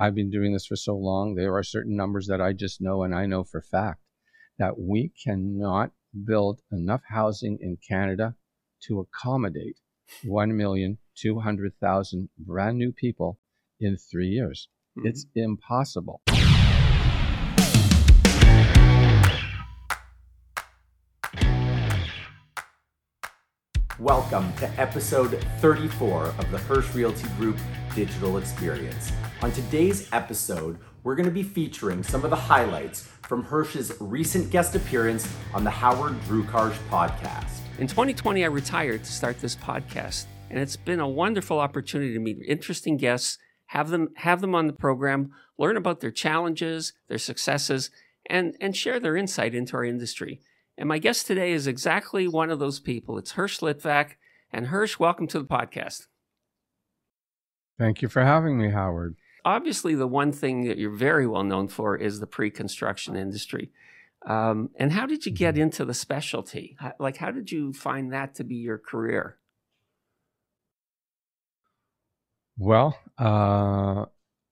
I've been doing this for so long. There are certain numbers that I just know, and I know for fact that we cannot build enough housing in Canada to accommodate 1,200,000 brand new people in three years. Mm-hmm. It's impossible. Welcome to episode 34 of the Hersh Realty Group Digital Experience. On today's episode, we're going to be featuring some of the highlights from Hersh's recent guest appearance on the Howard Drukarsh podcast. In 2020, I retired to start this podcast, and it's been a wonderful opportunity to meet interesting guests, have them have them on the program, learn about their challenges, their successes, and, and share their insight into our industry. And my guest today is exactly one of those people. It's Hersh Litvack. And Hersh, welcome to the podcast. Thank you for having me, Howard. Obviously, the one thing that you're very well known for is the pre construction industry. Um, and how did you get mm-hmm. into the specialty? How, like, how did you find that to be your career? Well, uh,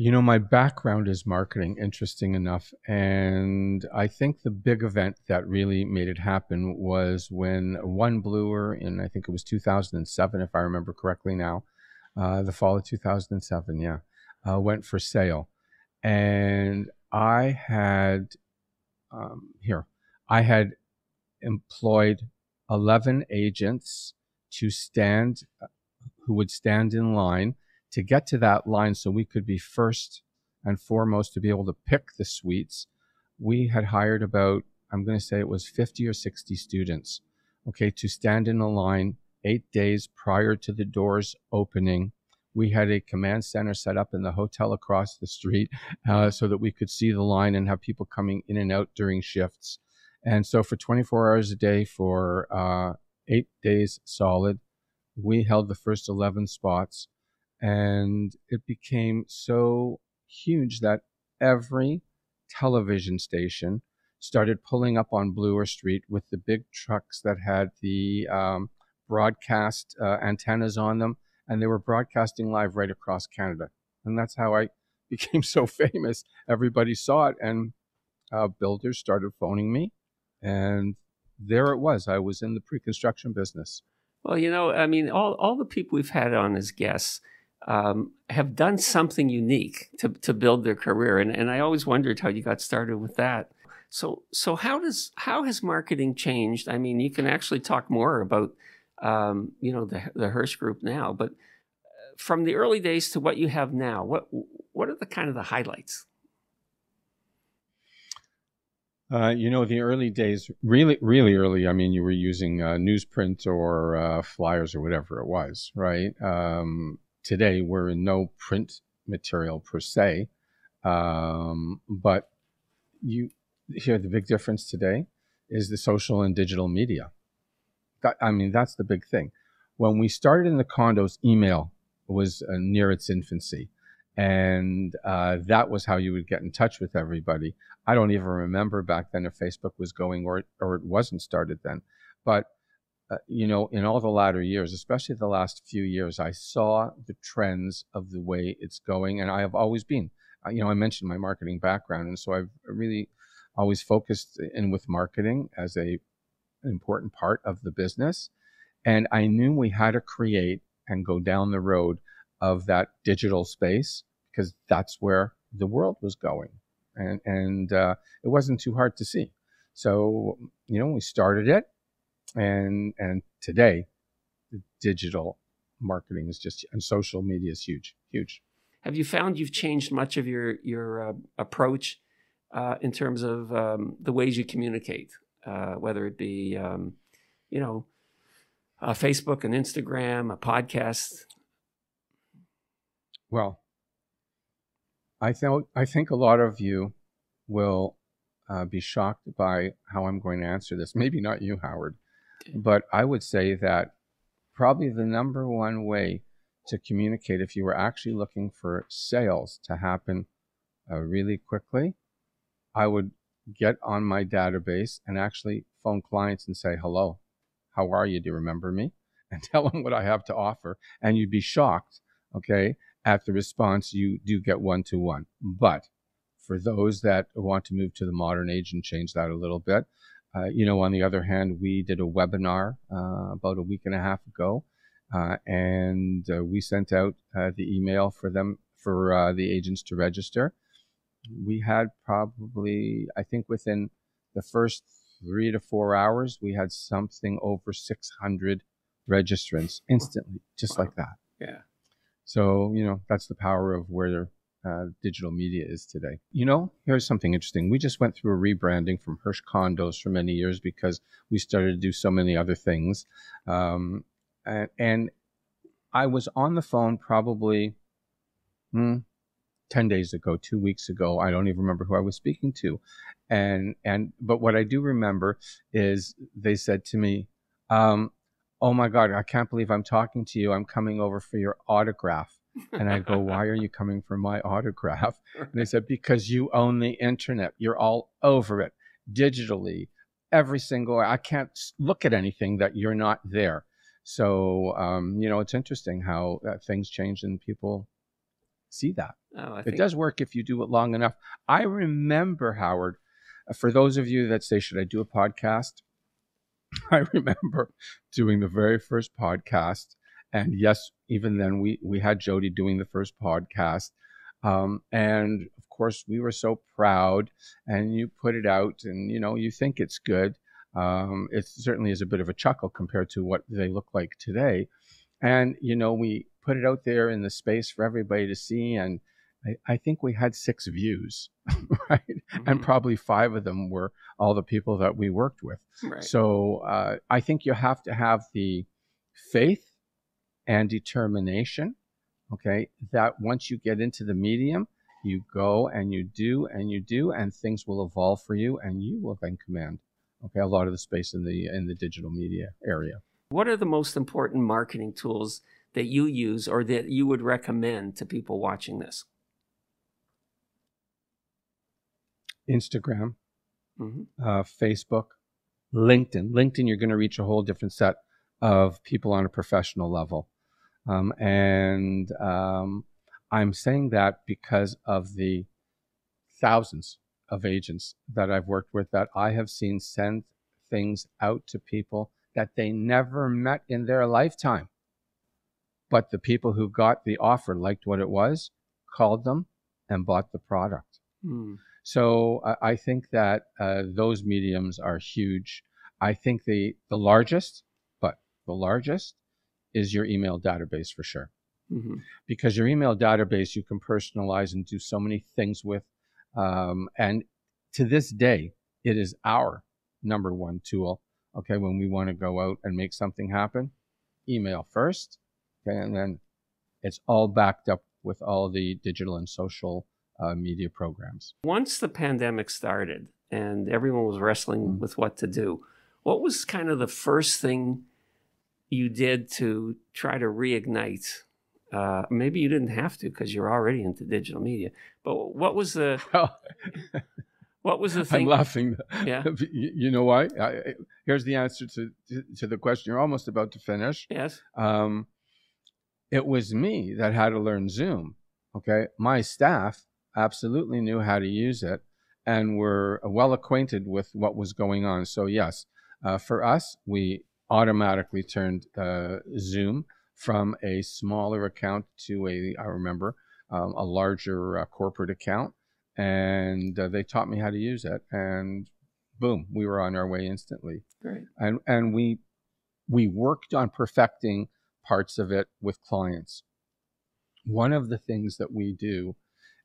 you know, my background is marketing, interesting enough. And I think the big event that really made it happen was when One Bloor in, I think it was 2007, if I remember correctly now, uh, the fall of 2007, yeah, uh, went for sale. And I had, um, here, I had employed 11 agents to stand, uh, who would stand in line to get to that line so we could be first and foremost to be able to pick the suites, we had hired about, I'm going to say it was 50 or 60 students, okay, to stand in a line eight days prior to the doors opening. We had a command center set up in the hotel across the street uh, so that we could see the line and have people coming in and out during shifts. And so for 24 hours a day for uh, eight days solid, we held the first 11 spots and it became so huge that every television station started pulling up on Bloor Street with the big trucks that had the um, broadcast uh, antennas on them, and they were broadcasting live right across Canada. And that's how I became so famous. Everybody saw it, and uh, builders started phoning me, and there it was. I was in the pre-construction business. Well, you know, I mean, all all the people we've had on as guests um, have done something unique to, to build their career. And, and I always wondered how you got started with that. So, so how does how has marketing changed? I mean, you can actually talk more about um, you know the the Hersh Group now, but uh, from the early days to what you have now, what what are the kind of the highlights? Uh, you know, the early days, really, really early. I mean, you were using uh, newsprint or uh, flyers or whatever it was, right? Um, today we're in no print material per se, um, but you hear the big difference today is the social and digital media. That, I mean, that's the big thing. When we started in the condos, email was uh, near its infancy. And uh, that was how you would get in touch with everybody. I don't even remember back then if Facebook was going or, or it wasn't started then. But uh, you know, in all the latter years, especially the last few years, I saw the trends of the way it's going, and I have always been. Uh, you know, I mentioned my marketing background, and so I've really always focused in with marketing as a an important part of the business, and I knew we had to create and go down the road of that digital space because that's where the world was going, and and uh, it wasn't too hard to see. So you know, we started it and and today digital marketing is just and social media is huge huge. Have you found you've changed much of your your uh, approach uh, in terms of um, the ways you communicate uh, whether it be um, you know facebook and instagram a podcast? Well i think i think a lot of you will uh, be shocked by how i'm going to answer this. Maybe not you howard but I would say that probably the number one way to communicate if you were actually looking for sales to happen uh, really quickly, I would get on my database and actually phone clients and say, hello, how are you? Do you remember me? And tell them what I have to offer. And you'd be shocked, okay, at the response, you do get one to one. But for those that want to move to the modern age and change that a little bit, uh, you know, on the other hand, we did a webinar uh, about a week and a half ago, uh, and uh, we sent out uh, the email for them for uh, the agents to register. We had probably, I think, within the first three to four hours, we had something over 600 registrants instantly, just like that. Yeah. So, you know, that's the power of where uh, digital media is today. You know, here's something interesting. We just went through a rebranding from Hersh Condos for many years because we started to do so many other things. Um, and, and I was on the phone probably hmm, 10 days ago, two weeks ago. I don't even remember who I was speaking to. And, and, but what I do remember is they said to me, um, Oh my God, I can't believe I'm talking to you. I'm coming over for your autograph. And I go, Why are you coming for my autograph? And they said, Because you own the internet. You're all over it digitally. Every single, I can't look at anything that you're not there. So, um, you know, it's interesting how uh, things change and people see that. Oh, I It think, does work if you do it long enough. I remember, Howard, uh, for those of you that say, Should I do a podcast? I remember doing the very first podcast. And yes, even then we, we had Jody doing the first podcast. Um, and of course, we were so proud and you put it out and, you know, you think it's good. Um, it certainly is a bit of a chuckle compared to what they look like today. And, you know, we put it out there in the space for everybody to see. And I, I think we had six views, right? And Mhm. probably five of them were all the people that we worked with. right. So uh, I think you have to have the faith and determination, okay, that once you get into the medium, you go and you do and you do, and things will evolve for you, and you will then command, okay, a lot of the space in the in the digital media area. What are the most important marketing tools that you use or that you would recommend to people watching this? Instagram, hmm uh, Facebook, LinkedIn. LinkedIn, you're going to reach a whole different set of people on a professional level. Um, and um, I'm saying that because of the thousands of agents that I've worked with that I have seen send things out to people that they never met in their lifetime. But the people who got the offer liked what it was, called them, and bought the product. Hmm. So uh, I think that uh, those mediums are huge. I think the the largest, but the largest is your email database for sure, hmm because your email database you can personalize and do so many things with. Um, and to this day, it is our number one tool. Okay, when we want to go out and make something happen, email first, okay, and then it's all backed up with all the digital and social uh, media programs. Once the pandemic started and everyone was wrestling Mm. with what to do, what was kind of the first thing you did to try to reignite? Uh, maybe you didn't have to because you're already into digital media. But what was the Well, what was the I'm laughing. Yeah. You know why? I, I- here's the answer to, to to the question. You're almost about to finish. Yes. Um, it was me that had to learn Zoom. Okay, my staff absolutely knew how to use it and were well acquainted with what was going on. So yes, uh, for us, we automatically turned uh, Zoom from a smaller account to a I remember um, a larger uh, corporate account, and uh, they taught me how to use it, and boom, we were on our way instantly Great. and and we we worked on perfecting parts of it with clients. One of the things that we do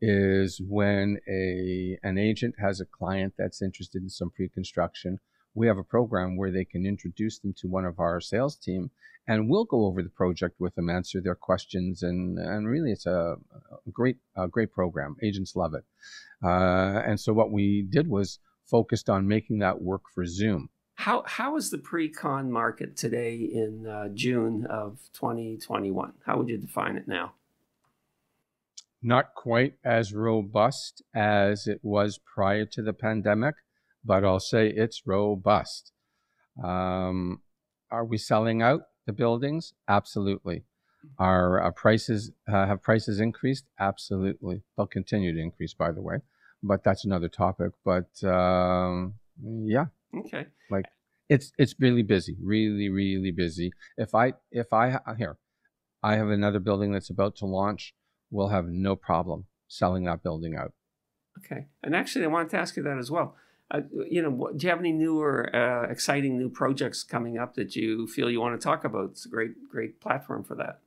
is when a an agent has a client that's interested in some pre-construction, we have a program where they can introduce them to one of our sales team and we'll go over the project with them, answer their questions, and and really it's a, a great a great program. Agents love it. Uh, and so what we did was focused on making that work for Zoom. How how is the pre-con market today in uh, June of 2021? How would you define it now? not quite as robust as it was prior to the pandemic, but I'll say it's robust. Um, are we selling out the buildings? Absolutely. Our uh, prices uh, have prices increased? Absolutely. They'll continue to increase, by the way, but that's another topic. But um, yeah, Okay. like it's it's really busy, really really busy. If I if I here, I have another building that's about to launch. We'll have no problem selling that building out. Okay. And actually, I wanted to ask you that as well. Uh, you know, what, do you have any new or uh, exciting new projects coming up that you feel you want to talk about? It's a great, great platform for that.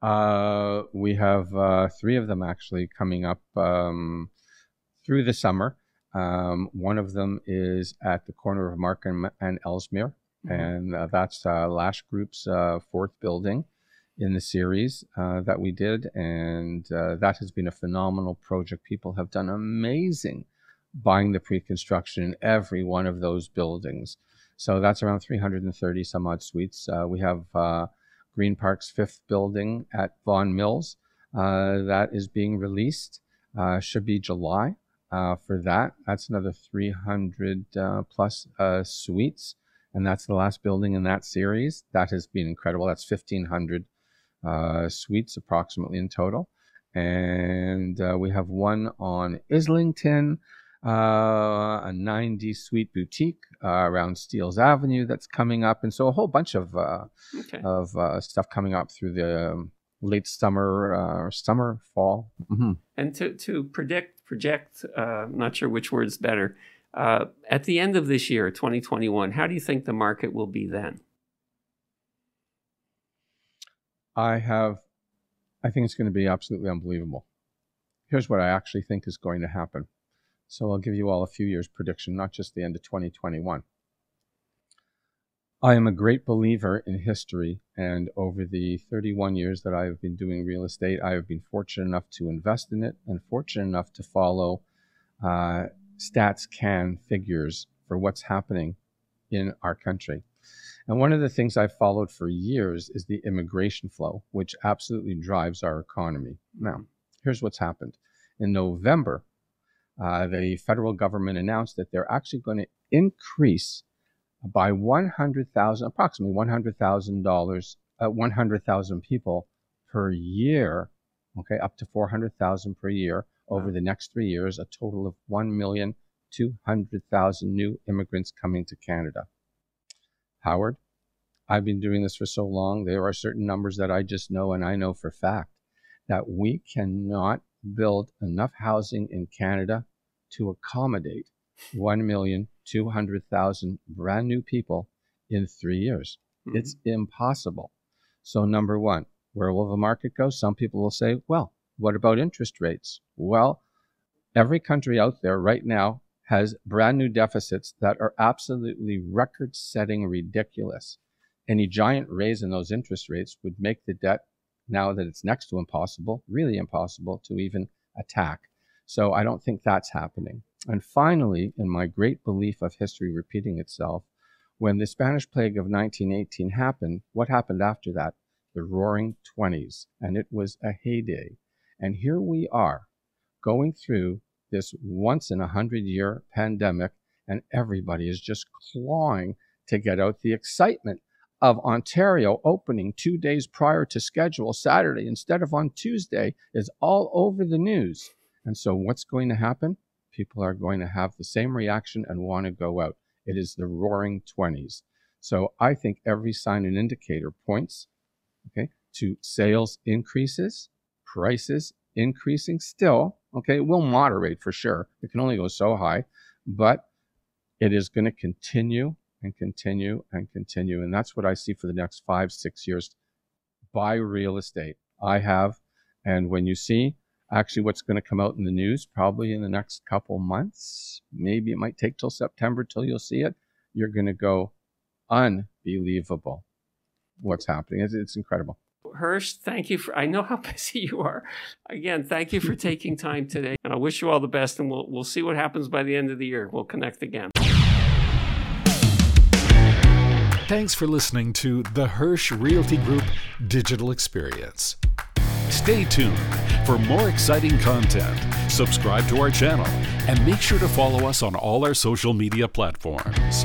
Uh, we have uh, three of them actually coming up um, through the summer. Um, one of them is at the corner of Markham and Ellesmere, Mhm. and uh, that's uh, Lash Group's uh, fourth building in the series uh, that we did, and uh, that has been a phenomenal project. People have done amazing buying the pre-construction in every one of those buildings. So that's around 330 some odd suites. Uh, we have uh, Green Park's fifth building at Vaughan Mills uh, that is being released. Uh, should be July for that. That's another 300 uh, plus suites, and that's the last building in that series. That has been incredible. That's 1,500 uh, suites approximately in total. And uh, we have one on Islington, uh, a 90 suite boutique uh, around Steeles Avenue that's coming up. And so a whole bunch of uh, Okay. of uh, stuff coming up through the um, late summer, uh, summer, fall. hmm And to, to predict, project, uh, I'm not sure which word's better. Uh, at the end of this year, 2021, how do you think the market will be then? I have, I think it's going to be absolutely unbelievable. Here's what I actually think is going to happen. So I'll give you all a few years prediction, not just the end of 2021. I am a great believer in history, and over the 31 years that I have been doing real estate, I have been fortunate enough to invest in it and fortunate enough to follow uh, stats can figures for what's happening in our country. And one of the things I've followed for years is the immigration flow, which absolutely drives our economy. Now, here's what's happened. In November, uh, the federal government announced that they're actually going to increase by 100,000, approximately $100,000, uh, 100,000 people per year, okay, up to 400,000 per year over Wow. the next three years, a total of 1,200,000 new immigrants coming to Canada. Howard, I've been doing this for so long. There are certain numbers that I just know, and I know for fact that we cannot build enough housing in Canada to accommodate 1,200,000 brand new people in three years. Mhm. It's impossible. So, number one, where will the market go? Some people will say, well, what about interest rates? Well, every country out there right now has brand new deficits that are absolutely record setting ridiculous. Any giant raise in those interest rates would make the debt, now that it's next to impossible, really impossible to even attack. So I don't think that's happening. And finally, in my great belief of history repeating itself, when the Spanish plague of 1918 happened, what happened after that? The roaring 20s. And it was a heyday. And here we are going through this once in a hundred year pandemic, and everybody is just clawing to get out the excitement of Ontario opening two days prior to schedule Saturday instead of on Tuesday is all over the news. And so, what's going to happen? People are going to have the same reaction and want to go out. It is the roaring 20s. So, I think every sign and indicator points okay, to sales increases, prices increasing still. Okay, it will moderate for sure. It can only go so high, but it is going to continue and continue and continue. And that's what I see for the next five, six years. Buy real estate. I have. And when you see actually what's going to come out in the news, probably in the next couple months, maybe it might take till September till you'll see it, you're going to go unbelievable what's happening. It's, it's incredible. Hersh, thank you for. I know how busy you are. Again, thank you for taking time today, and I wish you all the best. And we'll we'll see what happens by the end of the year. We'll connect again. Thanks for listening to the Hersh Realty Group Digital Experience. Stay tuned for more exciting content. Subscribe to our channel and make sure to follow us on all our social media platforms.